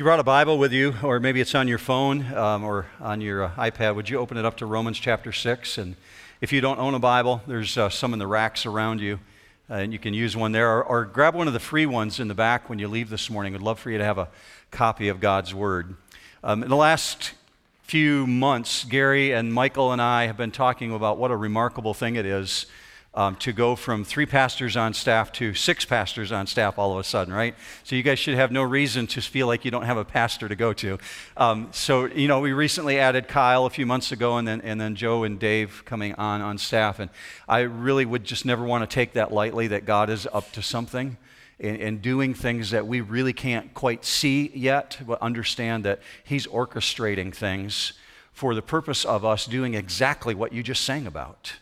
you brought a Bible with you, or maybe it's on your phone um, or on your uh, iPad, would you open it up to Romans chapter 6? And if you don't own a Bible, there's uh, some in the racks around you, uh, and you can use one there, or, or, grab one of the free ones in the back when you leave this morning. I'd love for you to have a copy of God's Word. Um, in the last few months, Gary and Michael and I have been talking about what a remarkable thing it is um, to go from three pastors on staff to six pastors on staff all of a sudden, right? So you guys should have no reason to feel like you don't have a pastor to go to. Um, so, you know, we recently added Kyle a few months ago and then, and then Joe and Dave coming on on staff. And I really would just never want to take that lightly that God is up to something. And, doing things that we really can't quite see yet, but understand that He's orchestrating things for the purpose of us doing exactly what you just sang about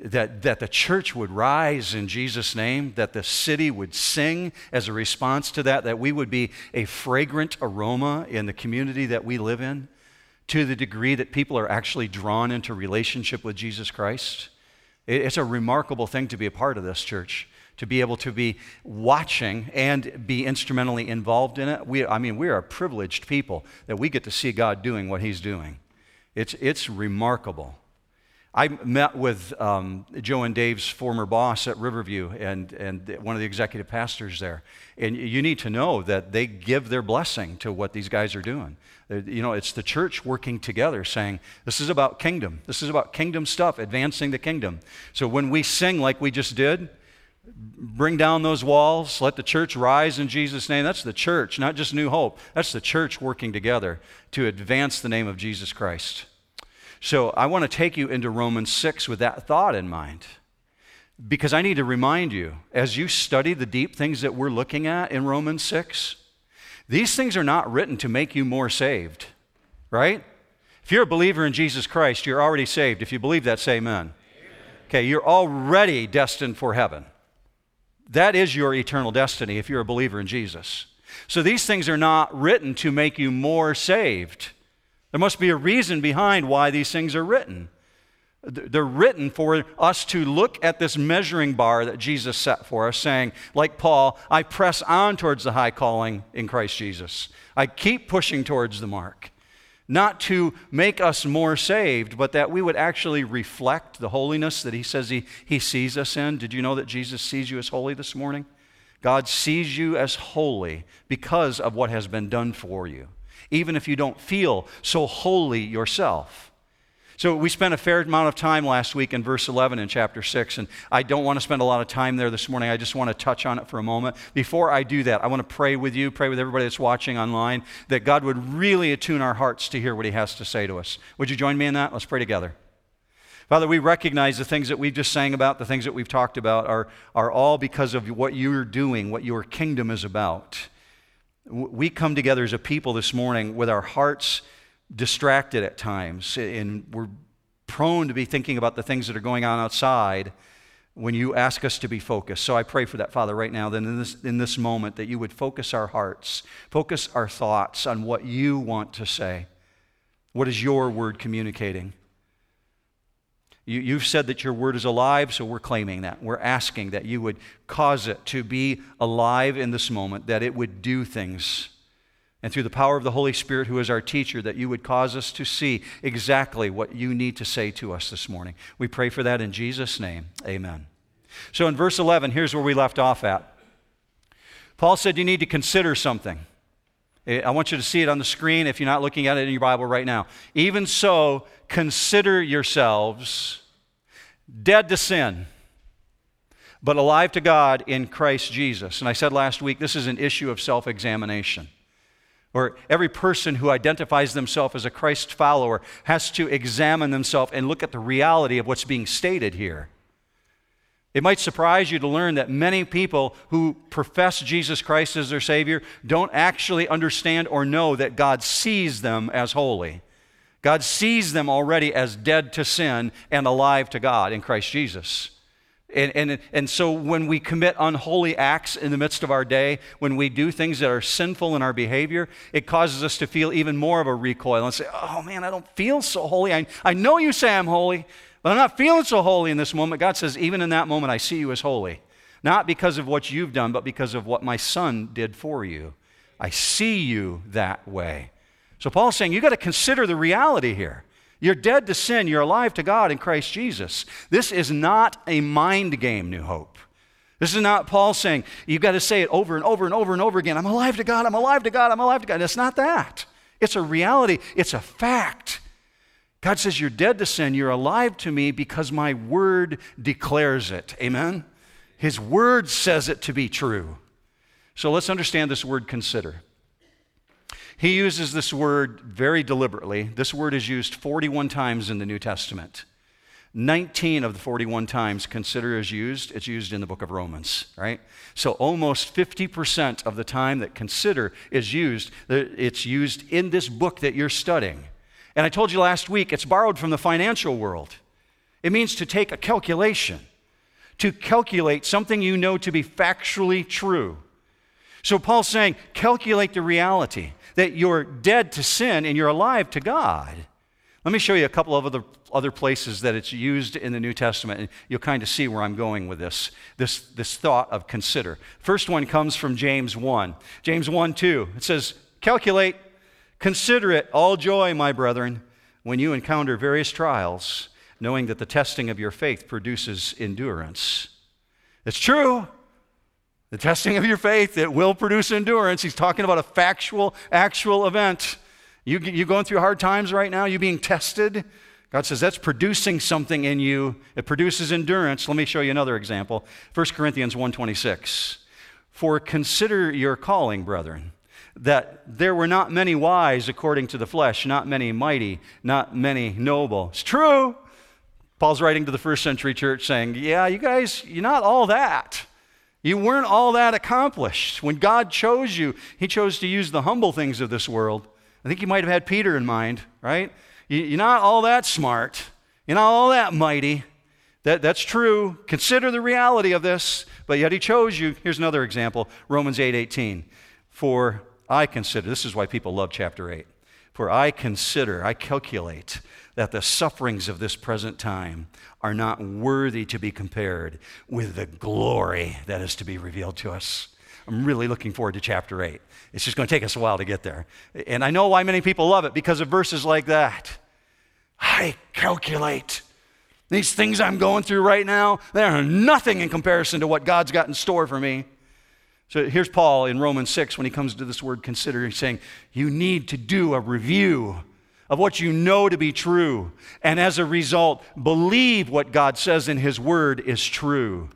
that, that the church would rise in Jesus' name, that the city would sing as a response to that, that we would be a fragrant aroma in the community that we live in, to the degree that people are actually drawn into relationship with Jesus Christ. It's a remarkable thing to be a part of this church, to be able to be watching and be instrumentally involved in it. We, I mean, we are privileged people that we get to see God doing what He's doing. It's, it's remarkable. I met with um, Joe and Dave's former boss at Riverview and, and one of the executive pastors there. And you need to know that they give their blessing to what these guys are doing. You know, it's the church working together saying, this is about kingdom. This is about kingdom stuff, advancing the kingdom. So when we sing like we just did, bring down those walls, let the church rise in Jesus' name. That's the church, not just New Hope. That's the church working together to advance the name of Jesus Christ. So I want to take you into Romans 6 with that thought in mind. Because I need to remind you, as you study the deep things that we're looking at in Romans 6, these things are not written to make you more saved, right? If you're a believer in Jesus Christ, you're already saved. If you believe that, say amen. amen. Okay, you're already destined for heaven. That is your eternal destiny if you're a believer in Jesus. So these things are not written to make you more saved. There must be a reason behind why these things are written. They're written for us to look at this measuring bar that Jesus set for us, saying, like Paul, I press on towards the high calling in Christ Jesus. I keep pushing towards the mark. Not to make us more saved, but that we would actually reflect the holiness that he says he, he sees us in. Did you know that Jesus sees you as holy this morning? God sees you as holy because of what has been done for you even if you don't feel so holy yourself. So, we spent a fair amount of time last week in verse 11 in chapter 6, and I don't want to spend a lot of time there this morning. I just want to touch on it for a moment. Before I do that, I want to pray with you, pray with everybody that's watching online, that God would really attune our hearts to hear what He has to say to us. Would you join me in that? Let's pray together. Father, we recognize the things that we've just sang about, the things that we've talked about, are, are all because of what you're doing, what your kingdom is about. We come together as a people this morning with our hearts distracted at times, and we're prone to be thinking about the things that are going on outside when you ask us to be focused. So I pray for that, Father, right now, that in this, in this moment, that you would focus our hearts, focus our thoughts on what you want to say. What is your word communicating? You, have said that your word is alive, so we're claiming that. We're asking that you would cause it to be alive in this moment, that it would do things. And through the power of the Holy Spirit, who is our teacher, that you would cause us to see exactly what you need to say to us this morning. We pray for that in Jesus' name. Amen. So in verse 11, here's where we left off at. Paul said you need to consider something. Eh, I want you to see it on the screen if you're not looking at it in your Bible right now. Even so, consider yourselves dead to sin, but alive to God in Christ Jesus. And I said last week, this is an issue of self examination. Or every person who identifies themselves as a Christ follower has to examine themselves and look at the reality of what's being stated here. It might surprise you to learn that many people who profess Jesus Christ as their Savior don't actually understand or know that God sees them as holy. God sees them already as dead to sin and alive to God in Christ Jesus. And, and, and so when we commit unholy acts in the midst of our day, when we do things that are sinful in our behavior, it causes us to feel even more of a recoil and say, oh man, I don't feel so holy. I, I know you say I'm holy, but I'm not feeling so holy in this moment. God says, even in that moment, I see you as holy. Not because of what you've done, but because of what my son did for you. I see you that way. So Paul's saying you've got to consider the reality here. You're dead to sin, you're alive to God in Christ Jesus. This is not a mind game, New Hope. This is not Paul saying, you've got to say it over and over and over and over again. I'm alive to God, I'm alive to God, I'm alive to God. It's not that. It's a reality, it's a fact. God says, You're dead to sin, you're alive to me because my word declares it. Amen? His word says it to be true. So let's understand this word consider. He uses this word very deliberately. This word is used 41 times in the New Testament. 19 of the 41 times consider is used, it's used in the book of Romans, right? So almost 50% of the time that consider is used, it's used in this book that you're studying. And I told you last week, it's borrowed from the financial world. It means to take a calculation, to calculate something you know to be factually true. So Paul's saying, calculate the reality that you're dead to sin and you're alive to God. Let me show you a couple of other, other places that it's used in the New Testament, and you'll kind of see where I'm going with this, this, this thought of consider. First one comes from James 1. James 1 2. It says, Calculate, consider it all joy, my brethren, when you encounter various trials, knowing that the testing of your faith produces endurance. It's true. The testing of your faith, it will produce endurance. He's talking about a factual, actual event. You, you going through hard times right now? You being tested? God says that's producing something in you. It produces endurance. Let me show you another example. 1 Corinthians 1:26. For consider your calling, brethren, that there were not many wise according to the flesh, not many mighty, not many noble. It's true. Paul's writing to the first century church saying, Yeah, you guys, you're not all that. You weren't all that accomplished. When God chose you, He chose to use the humble things of this world I think you might have had Peter in mind, right? You're not all that smart. You're not all that mighty. That, that's true. Consider the reality of this, but yet he chose you. Here's another example Romans 8 18. For I consider, this is why people love chapter 8. For I consider, I calculate that the sufferings of this present time are not worthy to be compared with the glory that is to be revealed to us. I'm really looking forward to chapter 8. It's just going to take us a while to get there. And I know why many people love it because of verses like that. I calculate these things I'm going through right now, they are nothing in comparison to what God's got in store for me. So here's Paul in Romans 6 when he comes to this word consider. He's saying, You need to do a review of what you know to be true. And as a result, believe what God says in his word is true.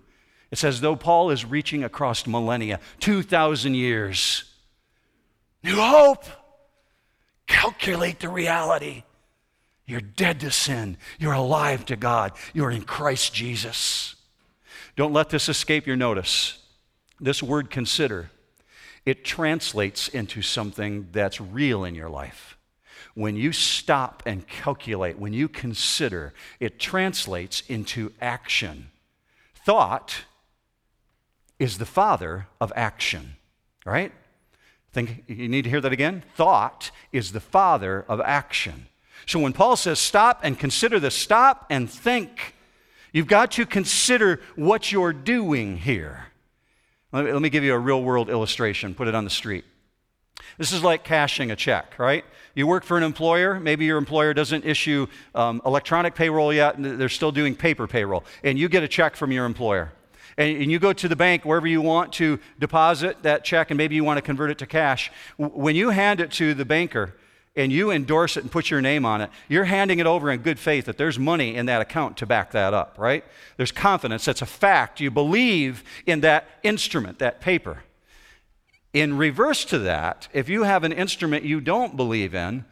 It's as though Paul is reaching across millennia, 2,000 years. New hope. Calculate the reality. You're dead to sin. You're alive to God. You're in Christ Jesus. Don't let this escape your notice. This word consider, it translates into something that's real in your life. When you stop and calculate, when you consider, it translates into action. Thought is the father of action, right? Think you need to hear that again? Thought is the father of action. So when Paul says stop and consider this, stop and think. You've got to consider what you're doing here. Let me, let me give you a real world illustration, put it on the street. This is like cashing a check, right? You work for an employer, maybe your employer doesn't issue um, electronic payroll yet, they're still doing paper payroll, and you get a check from your employer and, and you go to the bank wherever you want to deposit that check, and maybe you want to convert it to cash. When you hand it to the banker, and you endorse it and put your name on it, you're handing it over in good faith that there's money in that account to back that up, right? There's confidence. That's a fact. You believe in that instrument, that paper. In reverse to that, if you have an instrument you don't believe in,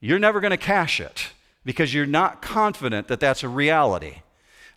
you're never going to cash it because you're not confident that that's a reality.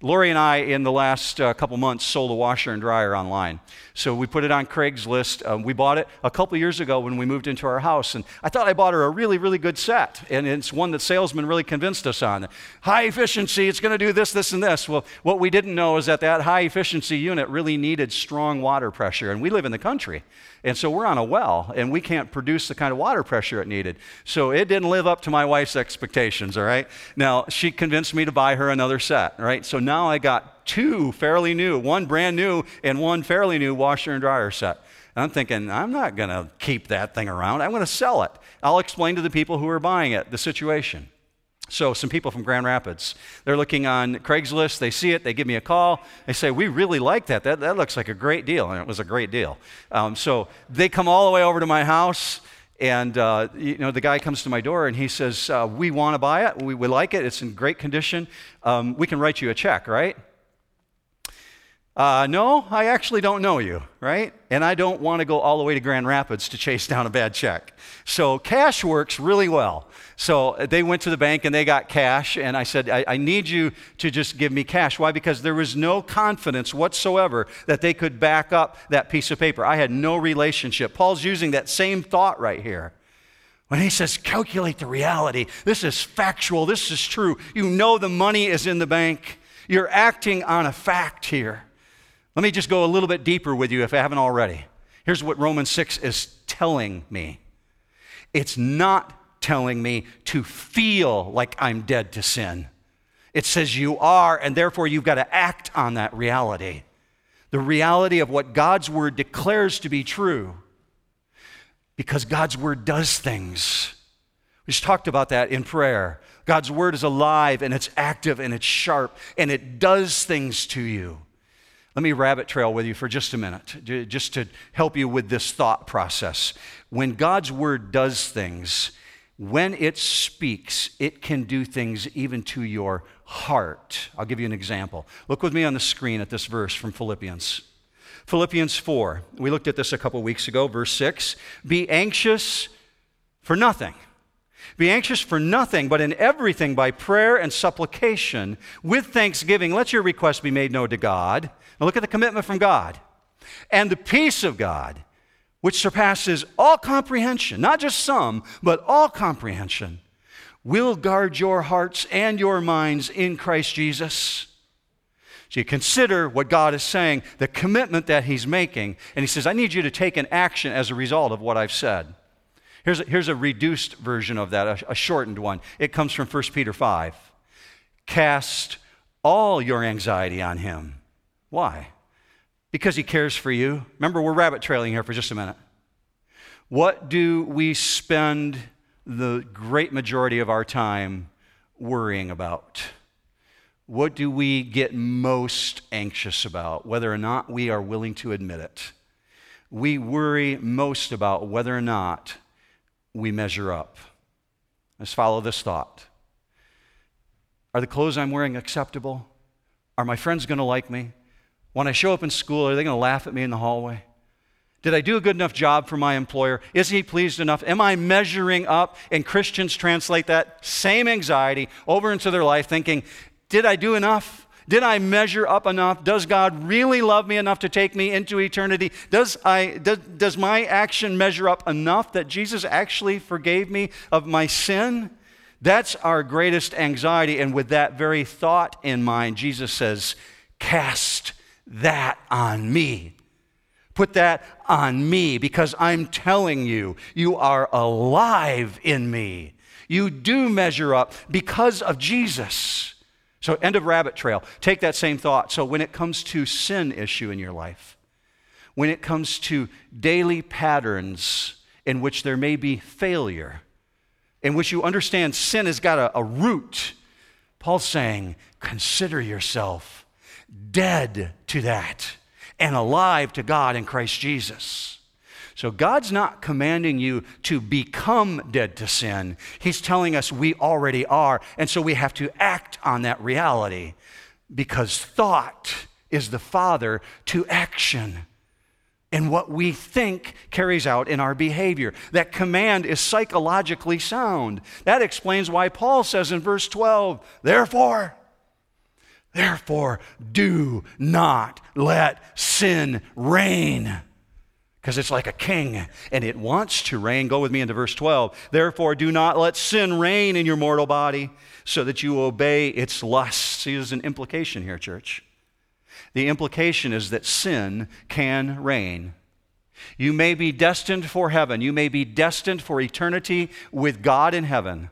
Lori and I, in the last uh, couple months, sold a washer and dryer online. So we put it on Craigslist. Um, we bought it a couple years ago when we moved into our house. And I thought I bought her a really, really good set. And it's one that salesman really convinced us on. High efficiency, it's going to do this, this, and this. Well, what we didn't know is that that high efficiency unit really needed strong water pressure. And we live in the country. And so we're on a well, and we can't produce the kind of water pressure it needed. So it didn't live up to my wife's expectations, all right? Now, she convinced me to buy her another set, right? So now I got two fairly new, one brand new and one fairly new washer and dryer set. And I'm thinking, I'm not going to keep that thing around. I'm going to sell it. I'll explain to the people who are buying it the situation. So, some people from Grand Rapids, they're looking on Craigslist, they see it, they give me a call, they say, We really like that. That, that looks like a great deal. And it was a great deal. Um, so, they come all the way over to my house, and uh, you know, the guy comes to my door and he says, uh, We want to buy it, we, we like it, it's in great condition. Um, we can write you a check, right? Uh, no, I actually don't know you, right? And I don't want to go all the way to Grand Rapids to chase down a bad check. So cash works really well. So they went to the bank and they got cash, and I said, I, I need you to just give me cash. Why? Because there was no confidence whatsoever that they could back up that piece of paper. I had no relationship. Paul's using that same thought right here. When he says, calculate the reality, this is factual, this is true. You know the money is in the bank. You're acting on a fact here. Let me just go a little bit deeper with you if I haven't already. Here's what Romans 6 is telling me it's not telling me to feel like I'm dead to sin. It says you are, and therefore you've got to act on that reality. The reality of what God's word declares to be true. Because God's word does things. We just talked about that in prayer. God's word is alive and it's active and it's sharp and it does things to you. Let me rabbit trail with you for just a minute, just to help you with this thought process. When God's word does things, when it speaks, it can do things even to your heart. I'll give you an example. Look with me on the screen at this verse from Philippians. Philippians 4. We looked at this a couple weeks ago, verse 6. Be anxious for nothing. Be anxious for nothing, but in everything by prayer and supplication with thanksgiving, let your requests be made known to God. Now look at the commitment from God. And the peace of God, which surpasses all comprehension, not just some, but all comprehension, will guard your hearts and your minds in Christ Jesus. So you consider what God is saying, the commitment that He's making, and He says, I need you to take an action as a result of what I've said. Here's a, here's a reduced version of that, a, a shortened one. It comes from 1 Peter 5. Cast all your anxiety on Him why? Because he cares for you. Remember, we're rabbit trailing here for just a minute. What do we spend the great majority of our time worrying about? What do we get most anxious about, whether or not we are willing to admit it? We worry most about whether or not we measure up. Let's follow this thought. Are the clothes I'm wearing acceptable? Are my friends going to like me? When I show up in school, are they going to laugh at me in the hallway? Did I do a good enough job for my employer? Is he pleased enough? Am I measuring up? And Christians translate that same anxiety over into their life, thinking, Did I do enough? Did I measure up enough? Does God really love me enough to take me into eternity? Does, I, does, does my action measure up enough that Jesus actually forgave me of my sin? That's our greatest anxiety. And with that very thought in mind, Jesus says, Cast that on me. Put that on me because I'm telling you, you are alive in me. You do measure up because of Jesus. So, end of rabbit trail. Take that same thought. So, when it comes to sin issue in your life, when it comes to daily patterns in which there may be failure, in which you understand sin has got a, a root, Paul's saying, consider yourself dead to that and alive to God in Christ Jesus. So God's not commanding you to become dead to sin. He's telling us we already are. And so we have to act on that reality because thought is the father to action. And what we think carries out in our behavior. That command is psychologically sound. That explains why Paul says in verse 12, therefore, Therefore, do not let sin reign. Because it's like a king and it wants to reign. Go with me into verse 12. Therefore, do not let sin reign in your mortal body so that you obey its lusts. See, there's an implication here, church. The implication is that sin can reign. You may be destined for heaven, you may be destined for eternity with God in heaven,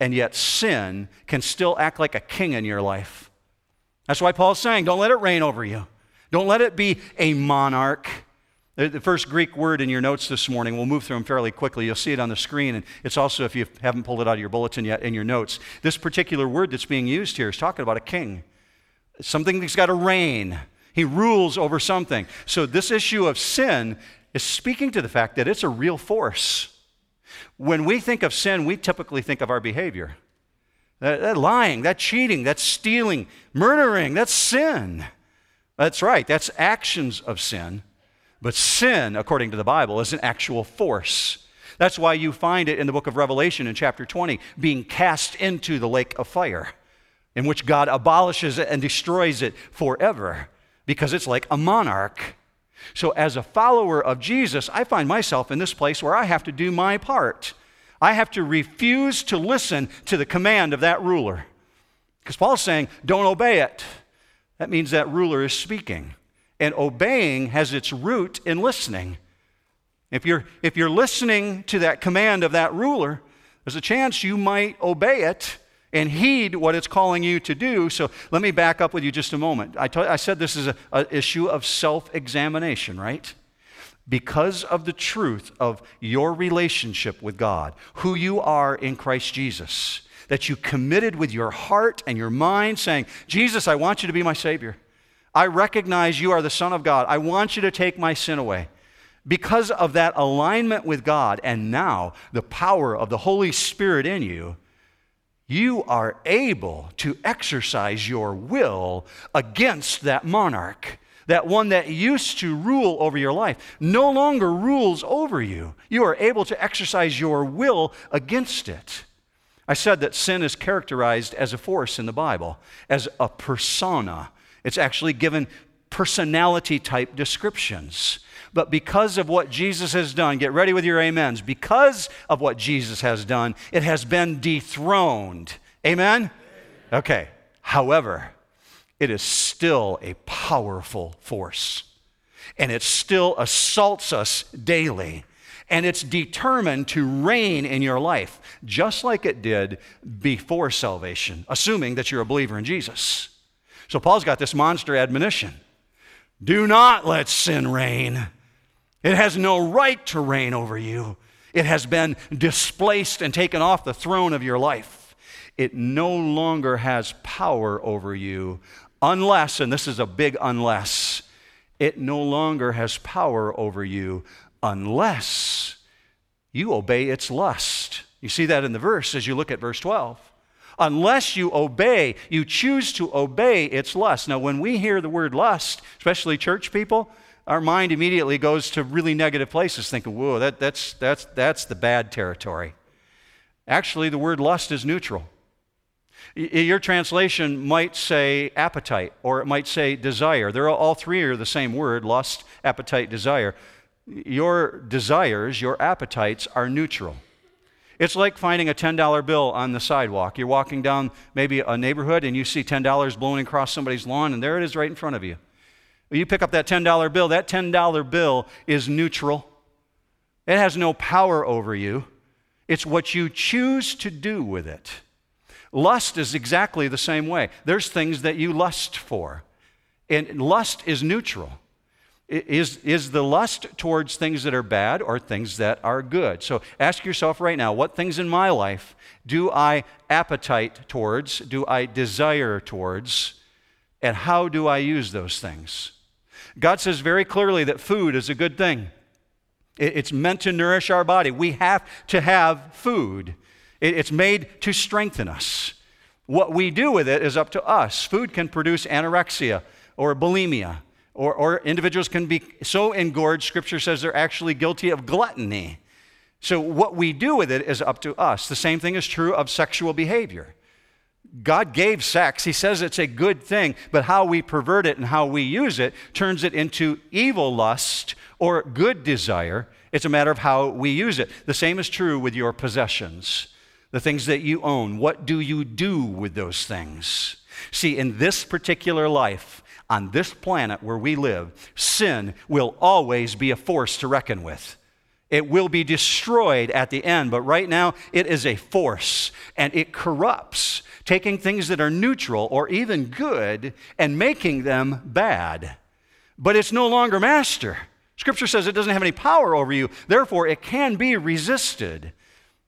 and yet sin can still act like a king in your life. That's why Paul's saying, don't let it reign over you. Don't let it be a monarch. The first Greek word in your notes this morning, we'll move through them fairly quickly. You'll see it on the screen, and it's also, if you haven't pulled it out of your bulletin yet, in your notes. This particular word that's being used here is talking about a king, something that's got to reign. He rules over something. So, this issue of sin is speaking to the fact that it's a real force. When we think of sin, we typically think of our behavior. That, that lying, that cheating, that stealing, murdering, that's sin. That's right, that's actions of sin. But sin, according to the Bible, is an actual force. That's why you find it in the book of Revelation in chapter 20 being cast into the lake of fire, in which God abolishes it and destroys it forever because it's like a monarch. So, as a follower of Jesus, I find myself in this place where I have to do my part. I have to refuse to listen to the command of that ruler. Because Paul's saying, don't obey it. That means that ruler is speaking and obeying has its root in listening. If you're, if you're listening to that command of that ruler, there's a chance you might obey it and heed what it's calling you to do. So let me back up with you just a moment. I, I said this is an issue of self examination, right? Because of the truth of your relationship with God, who you are in Christ Jesus, that you committed with your heart and your mind, saying, Jesus, I want you to be my Savior. I recognize you are the Son of God. I want you to take my sin away. Because of that alignment with God and now the power of the Holy Spirit in you, you are able to exercise your will against that monarch. That one that used to rule over your life no longer rules over you. You are able to exercise your will against it. I said that sin is characterized as a force in the Bible, as a persona, it's actually given personality type descriptions. But because of what Jesus has done, get ready with your amens. Because of what Jesus has done, it has been dethroned. Amen? Okay. However, it is still a powerful force. And it still assaults us daily. And it's determined to reign in your life, just like it did before salvation, assuming that you're a believer in Jesus. So Paul's got this monster admonition do not let sin reign. It has no right to reign over you. It has been displaced and taken off the throne of your life. It no longer has power over you unless, and this is a big unless, it no longer has power over you unless you obey its lust. You see that in the verse as you look at verse 12 unless you obey, you choose to obey its lust. Now, when we hear the word lust, especially church people, our mind immediately goes to really negative places, thinking, whoa, that, that's, that's, that's the bad territory. Actually, the word lust is neutral. Your translation might say appetite, or it might say desire. They're all three are the same word lust, appetite, desire. Your desires, your appetites are neutral. It's like finding a $10 bill on the sidewalk. You're walking down maybe a neighborhood and you see $10 blowing across somebody's lawn, and there it is right in front of you. You pick up that $10 bill, that $10 bill is neutral. It has no power over you. It's what you choose to do with it. Lust is exactly the same way. There's things that you lust for, and lust is neutral. Is, is the lust towards things that are bad or things that are good? So ask yourself right now what things in my life do I appetite towards? Do I desire towards? And how do I use those things? God says very clearly that food is a good thing. It's meant to nourish our body. We have to have food, it's made to strengthen us. What we do with it is up to us. Food can produce anorexia or bulimia. Or, or individuals can be so engorged, Scripture says they're actually guilty of gluttony. So, what we do with it is up to us. The same thing is true of sexual behavior. God gave sex. He says it's a good thing, but how we pervert it and how we use it turns it into evil lust or good desire. It's a matter of how we use it. The same is true with your possessions, the things that you own. What do you do with those things? See, in this particular life, on this planet where we live, sin will always be a force to reckon with. It will be destroyed at the end, but right now it is a force and it corrupts, taking things that are neutral or even good and making them bad. But it's no longer master. Scripture says it doesn't have any power over you, therefore, it can be resisted.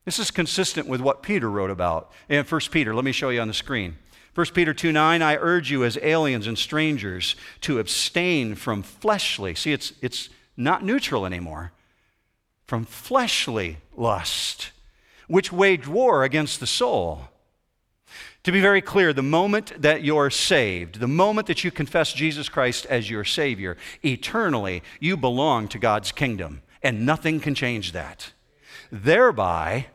This is consistent with what Peter wrote about in 1 Peter. Let me show you on the screen. 1 Peter 2 9, I urge you as aliens and strangers to abstain from fleshly. See, it's, it's not neutral anymore. From fleshly lust, which wage war against the soul. To be very clear, the moment that you're saved, the moment that you confess Jesus Christ as your Savior, eternally you belong to God's kingdom, and nothing can change that. Thereby,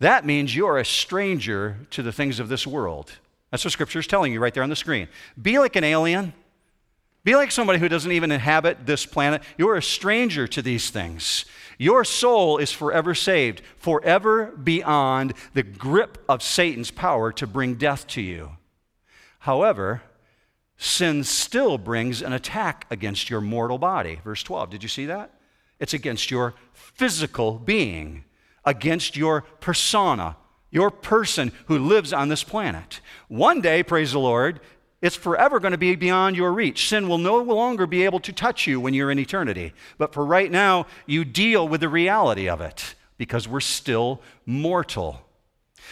that means you're a stranger to the things of this world. That's what Scripture is telling you right there on the screen. Be like an alien. Be like somebody who doesn't even inhabit this planet. You're a stranger to these things. Your soul is forever saved, forever beyond the grip of Satan's power to bring death to you. However, sin still brings an attack against your mortal body. Verse 12, did you see that? It's against your physical being, against your persona, your person who lives on this planet. One day, praise the Lord, it's forever going to be beyond your reach. Sin will no longer be able to touch you when you're in eternity. But for right now, you deal with the reality of it because we're still mortal.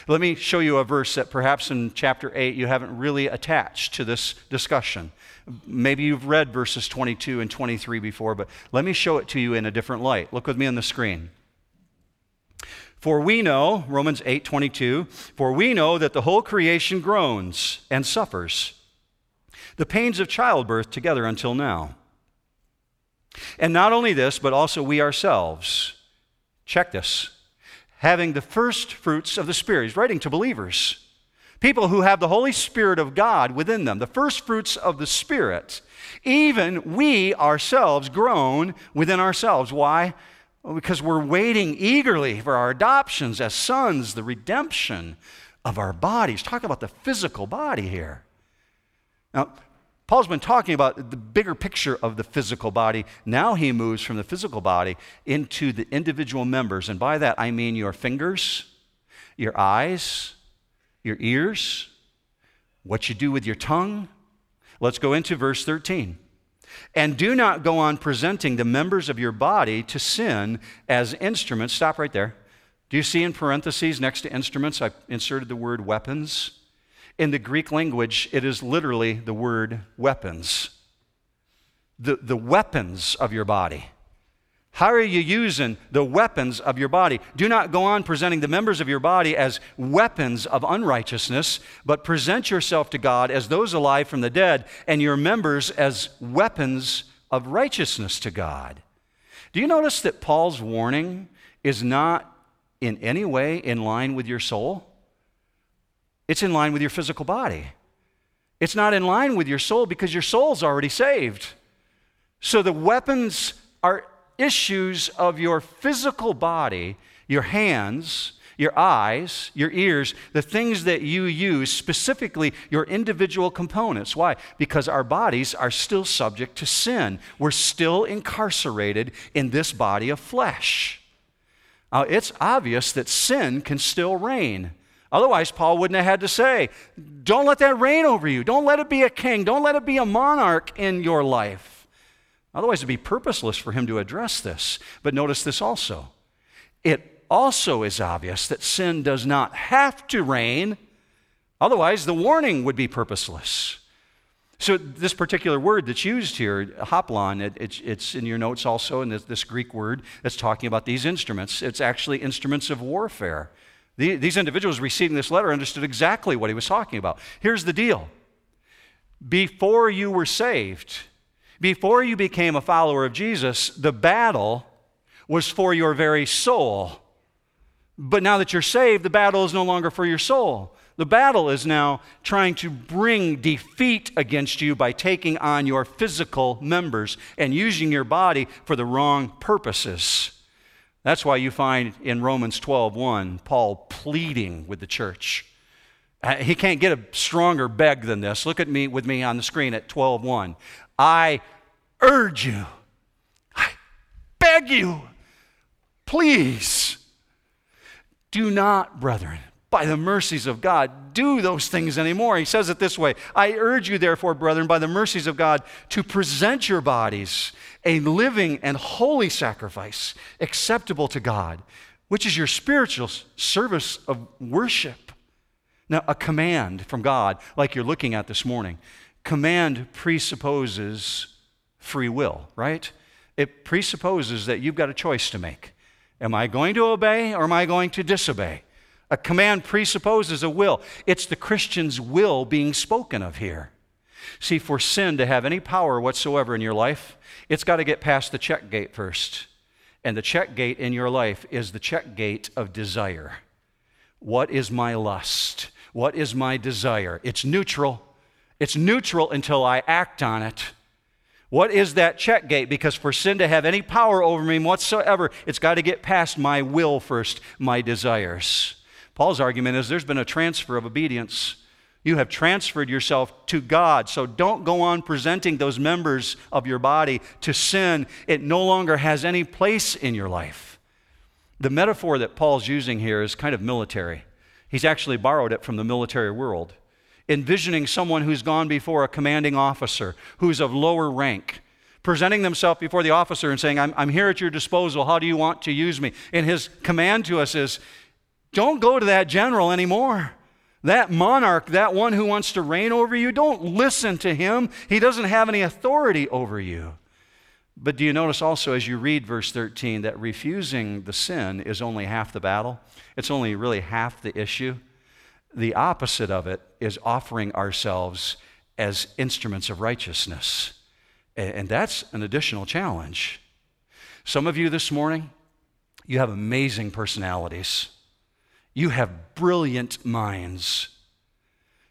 Let me show you a verse that perhaps in chapter 8 you haven't really attached to this discussion. Maybe you've read verses 22 and 23 before, but let me show it to you in a different light. Look with me on the screen. For we know, Romans 8 22, for we know that the whole creation groans and suffers the pains of childbirth together until now. And not only this, but also we ourselves, check this, having the first fruits of the Spirit. He's writing to believers, people who have the Holy Spirit of God within them, the first fruits of the Spirit. Even we ourselves groan within ourselves. Why? Well, because we're waiting eagerly for our adoptions as sons, the redemption of our bodies. Talk about the physical body here. Now, Paul's been talking about the bigger picture of the physical body. Now he moves from the physical body into the individual members. And by that, I mean your fingers, your eyes, your ears, what you do with your tongue. Let's go into verse 13. And do not go on presenting the members of your body to sin as instruments. Stop right there. Do you see in parentheses next to instruments, I inserted the word weapons? In the Greek language, it is literally the word weapons. The, the weapons of your body. How are you using the weapons of your body? Do not go on presenting the members of your body as weapons of unrighteousness, but present yourself to God as those alive from the dead, and your members as weapons of righteousness to God. Do you notice that Paul's warning is not in any way in line with your soul? It's in line with your physical body. It's not in line with your soul because your soul's already saved. So the weapons are issues of your physical body, your hands, your eyes, your ears, the things that you use, specifically your individual components. Why? Because our bodies are still subject to sin. We're still incarcerated in this body of flesh. Now, it's obvious that sin can still reign. Otherwise, Paul wouldn't have had to say, Don't let that reign over you. Don't let it be a king. Don't let it be a monarch in your life. Otherwise, it'd be purposeless for him to address this. But notice this also. It also is obvious that sin does not have to reign, otherwise, the warning would be purposeless. So, this particular word that's used here, hoplon, it, it's, it's, in your notes also, and this, this, Greek word that's talking about these instruments. It's actually instruments of warfare. The, these individuals receiving this letter understood exactly what he was talking about. Here's the deal before you were saved, before you became a follower of Jesus, the battle was for your very soul. But now that you're saved, the battle is no longer for your soul. The battle is now trying to bring defeat against you by taking on your physical members and using your body for the wrong purposes. That's why you find in Romans 12:1 Paul pleading with the church. Uh, he can't get a stronger beg than this. Look at me with me on the screen at 12:1. I urge you, I beg you, please, do not, brethren, by the mercies of God, do those things anymore. He says it this way I urge you, therefore, brethren, by the mercies of God, to present your bodies a living and holy sacrifice acceptable to God, which is your spiritual service of worship. Now, a command from God, like you're looking at this morning, command presupposes free will, right? It presupposes that you've got a choice to make. Am I going to obey or am I going to disobey? A command presupposes a will. It's the Christian's will being spoken of here. See, for sin to have any power whatsoever in your life, it's got to get past the check gate first. And the check gate in your life is the check gate of desire. What is my lust? What is my desire? It's neutral. It's neutral until I act on it. What is that check gate? Because for sin to have any power over me whatsoever, it's got to get past my will first, my desires. Paul's argument is there's been a transfer of obedience. You have transferred yourself to God. So don't go on presenting those members of your body to sin. It no longer has any place in your life. The metaphor that Paul's using here is kind of military. He's actually borrowed it from the military world, envisioning someone who's gone before a commanding officer, who's of lower rank, presenting themselves before the officer and saying, I'm, I'm here at your disposal. How do you want to use me? And his command to us is don't go to that general anymore. That monarch, that one who wants to reign over you, don't listen to him. He doesn't have any authority over you. But do you notice also as you read verse 13 that refusing the sin is only half the battle? It's only really half the issue. The opposite of it is offering ourselves as instruments of righteousness. And that's an additional challenge. Some of you this morning, you have amazing personalities. You have brilliant minds.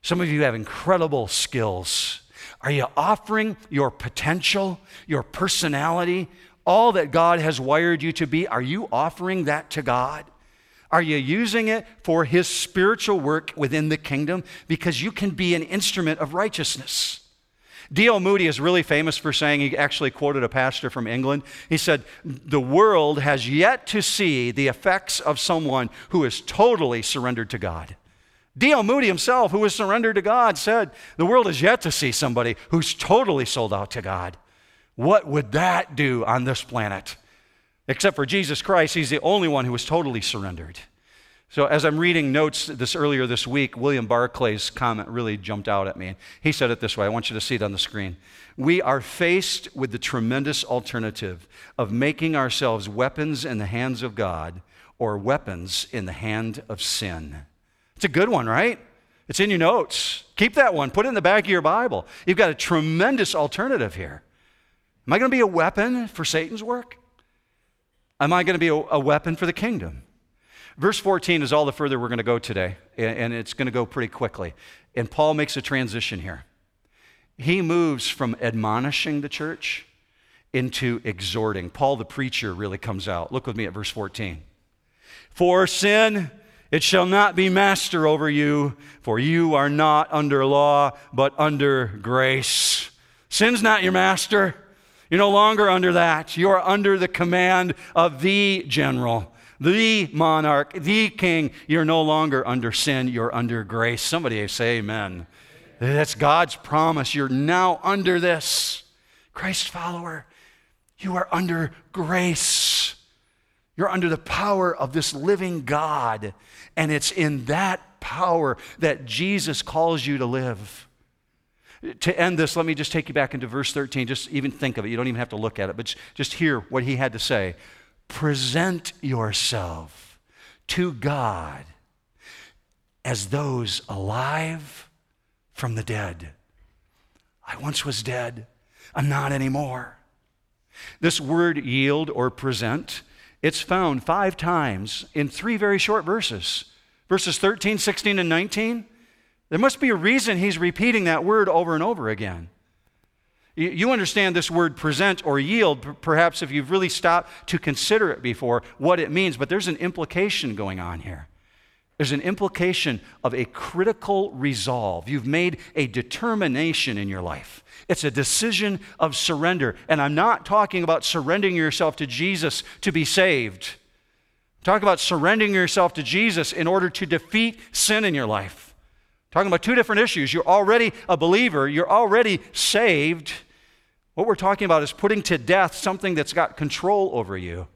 Some of you have incredible skills. Are you offering your potential, your personality, all that God has wired you to be? Are you offering that to God? Are you using it for His spiritual work within the kingdom? Because you can be an instrument of righteousness. D.L. Moody is really famous for saying, he actually quoted a pastor from England. He said, The world has yet to see the effects of someone who is totally surrendered to God. D.L. Moody himself, who was surrendered to God, said, The world has yet to see somebody who's totally sold out to God. What would that do on this planet? Except for Jesus Christ, he's the only one who was totally surrendered. So, as I'm reading notes this earlier this week, William Barclay's comment really jumped out at me. He said it this way I want you to see it on the screen. We are faced with the tremendous alternative of making ourselves weapons in the hands of God or weapons in the hand of sin. It's a good one, right? It's in your notes. Keep that one, put it in the back of your Bible. You've got a tremendous alternative here. Am I going to be a weapon for Satan's work? Am I going to be a, a weapon for the kingdom? Verse 14 is all the further we're going to go today, and it's going to go pretty quickly. And Paul makes a transition here. He moves from admonishing the church into exhorting. Paul the preacher really comes out. Look with me at verse 14. For sin, it shall not be master over you, for you are not under law, but under grace. Sin's not your master. You're no longer under that. You are under the command of the general the monarch, the king. You're no longer under sin, you're under grace. Somebody say amen. That's God's promise. You're now under this. Christ follower, you are under grace. You're under the power of this living God. And it's in that power that Jesus calls you to live. To end this, let me just take you back into verse 13. Just even think of it. You don't even have to look at it, but just hear what he had to say present yourself to God as those alive from the dead. I once was dead, I'm not anymore. This word yield or present, it's found five times in three very short verses verses 13, 16, and 19. There must be a reason he's repeating that word over and over again. You understand this word present or yield, perhaps if you've really stopped to consider it before, what it means, but there's an implication going on here. There's an implication of a critical resolve. You've made a determination in your life. It's a decision of surrender. And I'm not talking about surrendering yourself to Jesus to be saved. Talk about surrendering yourself to Jesus in order to defeat sin in your life. Talking about two different issues. You're already a believer, you're already saved. What we're talking about is putting to death something that's got control over you.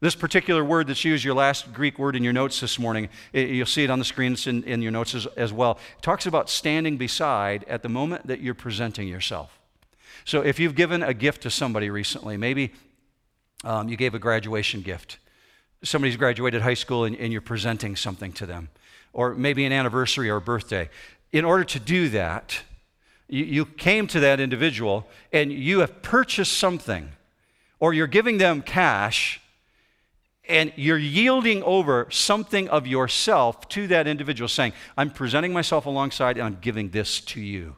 This particular word that's used, your last Greek word in your notes this morning, it, you'll see it on the screens in, in your notes as, as well. It talks about standing beside at the moment that you're presenting yourself. So if you've given a gift to somebody recently, maybe um, you gave a graduation gift somebody's graduated high school and, and, you're presenting something to them, or maybe an anniversary or birthday. In order to do that, you, you came to that individual and you have purchased something, or you're giving them cash and you're yielding over something of yourself to that individual, saying, I'm presenting myself alongside and I'm giving this to you.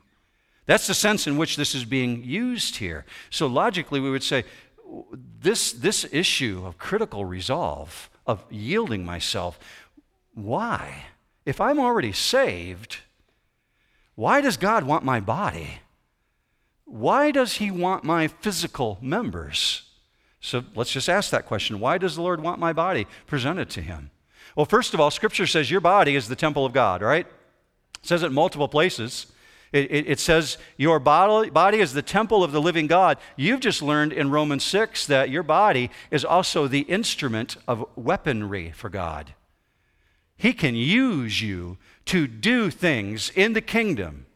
That's the sense in which this is being used here. So logically, we would say, this, this issue of critical resolve, of yielding myself, why? If I'm already saved, why does God want my body? Why does He want my physical members? So let's just ask that question. Why does the Lord want my body presented to Him? Well, first of all, Scripture says your body is the temple of God, right? It says it in multiple places. It, it, it, says your body, body is the temple of the living God. You've just learned in Romans 6 that your body is also the instrument of weaponry for God. He can use you to do things in the kingdom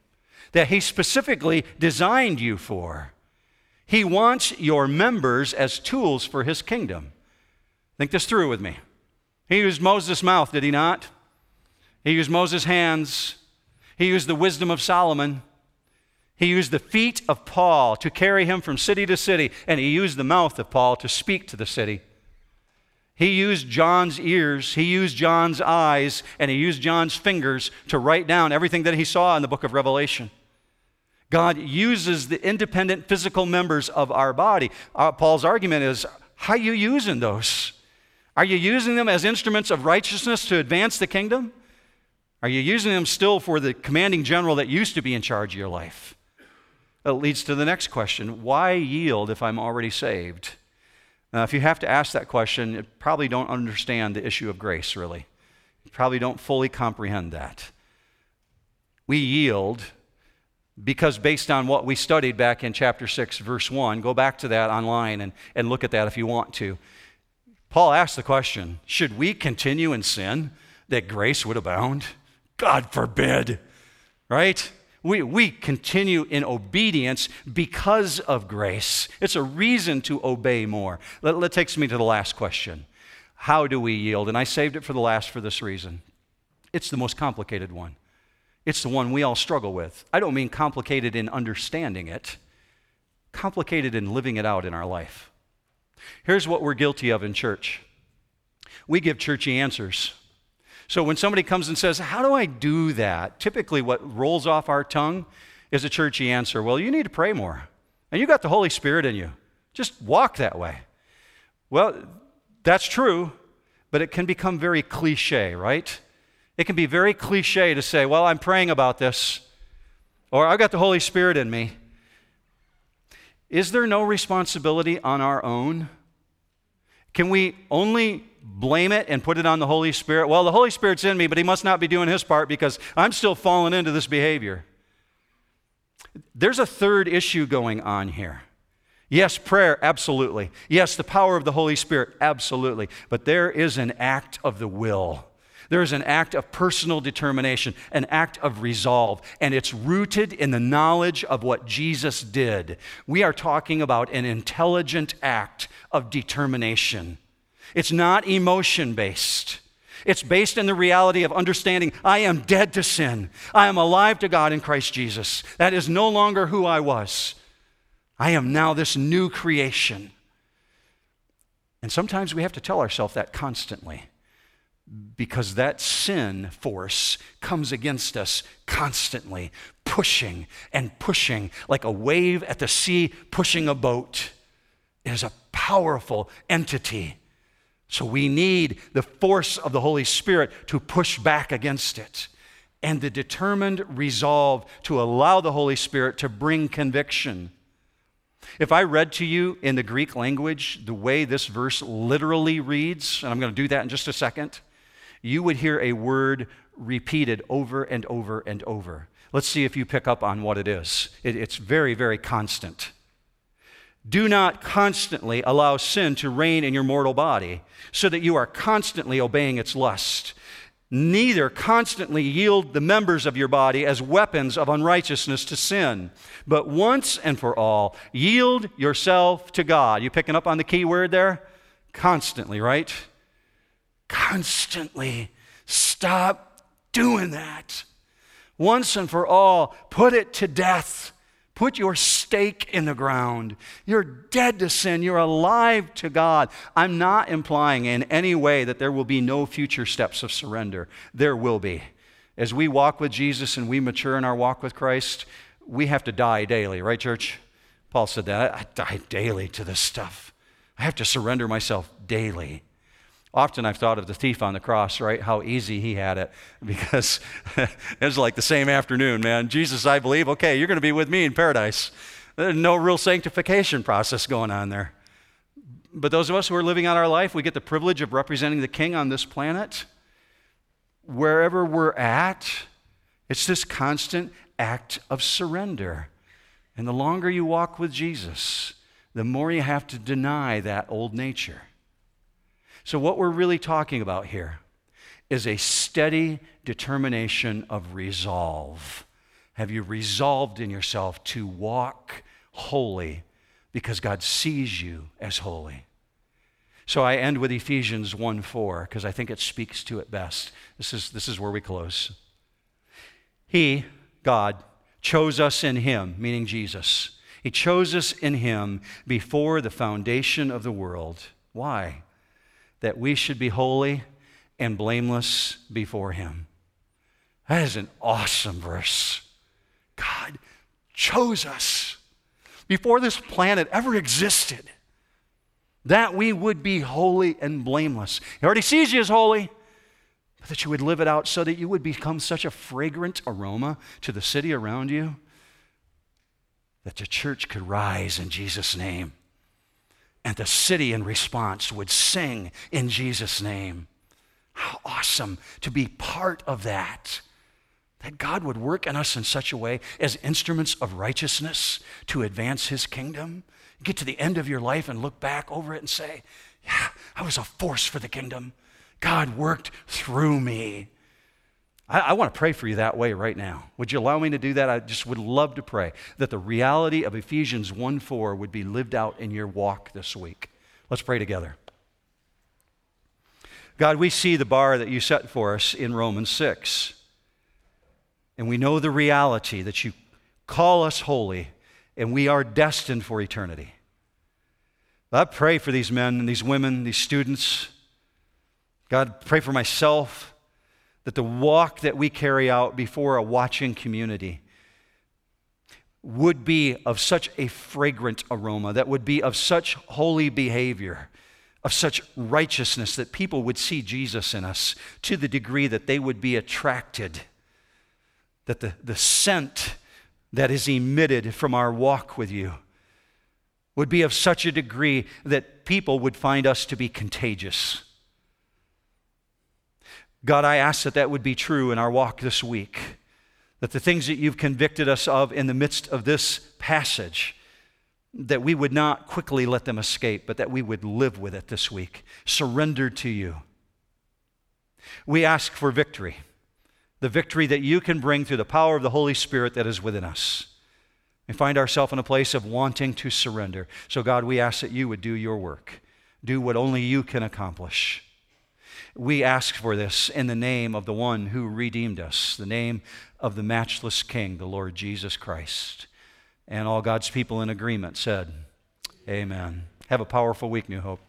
that He specifically designed you for. He wants your members as tools for His kingdom. Think this through with me. He used Moses' mouth, did he not? He used Moses' hands. He used the wisdom of Solomon. He used the feet of Paul to carry him from city to city, and he used the mouth of Paul to speak to the city. He used John's ears, he used John's eyes, and he used John's fingers to write down everything that he saw in the book of Revelation. God uses the independent physical members of our body. Uh, Paul's argument is how are you using those? Are you using them as instruments of righteousness to advance the kingdom? Are you using them still for the commanding general that used to be in charge of your life? That leads to the next question why yield if I'm already saved? Now, if you have to ask that question, you probably don't understand the issue of grace, really. You probably don't fully comprehend that. We yield because, based on what we studied back in chapter 6, verse 1, go back to that online and, and look at that if you want to. Paul asked the question Should we continue in sin that grace would abound? God forbid, right? We, we continue in obedience because of grace. It's a reason to obey more. That, that takes me to the last question How do we yield? And I saved it for the last for this reason. It's the most complicated one. It's the one we all struggle with. I don't mean complicated in understanding it, complicated in living it out in our life. Here's what we're guilty of in church we give churchy answers. So when somebody comes and says, How do I do that? Typically, what rolls off our tongue is a churchy answer. Well, you need to pray more. And you got the Holy Spirit in you. Just walk that way. Well, that's true, but it can become very cliche, right? It can be very cliche to say, Well, I'm praying about this, or I've got the Holy Spirit in me. Is there no responsibility on our own? Can we only blame it and put it on the Holy Spirit. Well, the Holy Spirit's in me, but he must not be doing his part because I'm still falling into this behavior. There's a third issue going on here. Yes, prayer, absolutely. Yes, the power of the Holy Spirit, absolutely. But there is an act of the will. There is an act of personal determination, an act of resolve, and it's rooted in the knowledge of what Jesus did. We are talking about an intelligent act of determination. It's not emotion based. It's based in the reality of understanding I am dead to sin. I am alive to God in Christ Jesus. That is no longer who I was. I am now this new creation. And sometimes we have to tell ourselves that constantly because that sin force comes against us constantly, pushing and pushing like a wave at the sea pushing a boat. It is a powerful entity. So we need the force of the Holy Spirit to push back against it and the determined resolve to allow the Holy Spirit to bring conviction. If I read to you in the Greek language the way this verse literally reads, and I'm going to do that in just a second, you would hear a word repeated over and over and over. Let's see if you pick up on what it is. It, it's very, very constant. Do not constantly allow sin to reign in your mortal body, so that you are constantly obeying its lust. Neither constantly yield the members of your body as weapons of unrighteousness to sin, but once and for all, yield yourself to God. You picking up on the key word there? Constantly, right? Constantly. Stop doing that. Once and for all, put it to death. Put your stake in the ground. You're dead to sin. You're alive to God. I'm not implying in any way that there will be no future steps of surrender. There will be. As we walk with Jesus and we mature in our walk with Christ, we have to die daily, right, church? Paul said that. I die daily to this stuff. I have to surrender myself daily. Often I've thought of the thief on the cross, right? How easy he had it because it was like the same afternoon, man. Jesus, I believe, okay, you're going to be with me in paradise. There's no real sanctification process going on there. But those of us who are living out our life, we get the privilege of representing the king on this planet. Wherever we're at, it's this constant act of surrender. And the longer you walk with Jesus, the more you have to deny that old nature. So, what we're really talking about here is a steady determination of resolve. Have you resolved in yourself to walk holy because God sees you as holy? So I end with Ephesians 1 4 because I think it speaks to it best. This is, this is where we close. He, God, chose us in Him, meaning Jesus. He chose us in Him before the foundation of the world. Why? That we should be holy and blameless before Him. That is an awesome verse. God chose us before this planet ever existed that we would be holy and blameless. He already sees you as holy, but that you would live it out so that you would become such a fragrant aroma to the city around you that the church could rise in Jesus' name and the city in response would sing in Jesus' name. How awesome to be part of that. That God would work in us in such a way as instruments of righteousness to advance his kingdom. Get to the end of your life and look back over it and say, Yeah, I was a force for the kingdom. God worked through me. I, I want to pray for you that way right now. Would you allow me to do that? I just would love to pray that the reality of Ephesians 1 4 would be lived out in your walk this week. Let's pray together. God, we see the bar that you set for us in Romans 6. And we know the reality that you call us holy and we are destined for eternity. I pray for these men and these women, these students. God, pray for myself that the walk that we carry out before a watching community would be of such a fragrant aroma, that would be of such holy behavior, of such righteousness that people would see Jesus in us to the degree that they would be attracted, that the, the scent that is emitted from our walk with you would be of such a degree that people would find us to be contagious God, I ask that that would be true in our walk this week. That the things that you've convicted us of in the midst of this passage, that we would not quickly let them escape, but that we would live with it this week, surrendered to you. We ask for victory, the victory that you can bring through the power of the Holy Spirit that is within us. We find ourselves in a place of wanting to surrender. So, God, we ask that you would do your work, do what only you can accomplish. We ask for this in the name of the one who redeemed us, the name of the matchless King, the Lord Jesus Christ. And all God's people in agreement said, Amen. Have a powerful week, New Hope.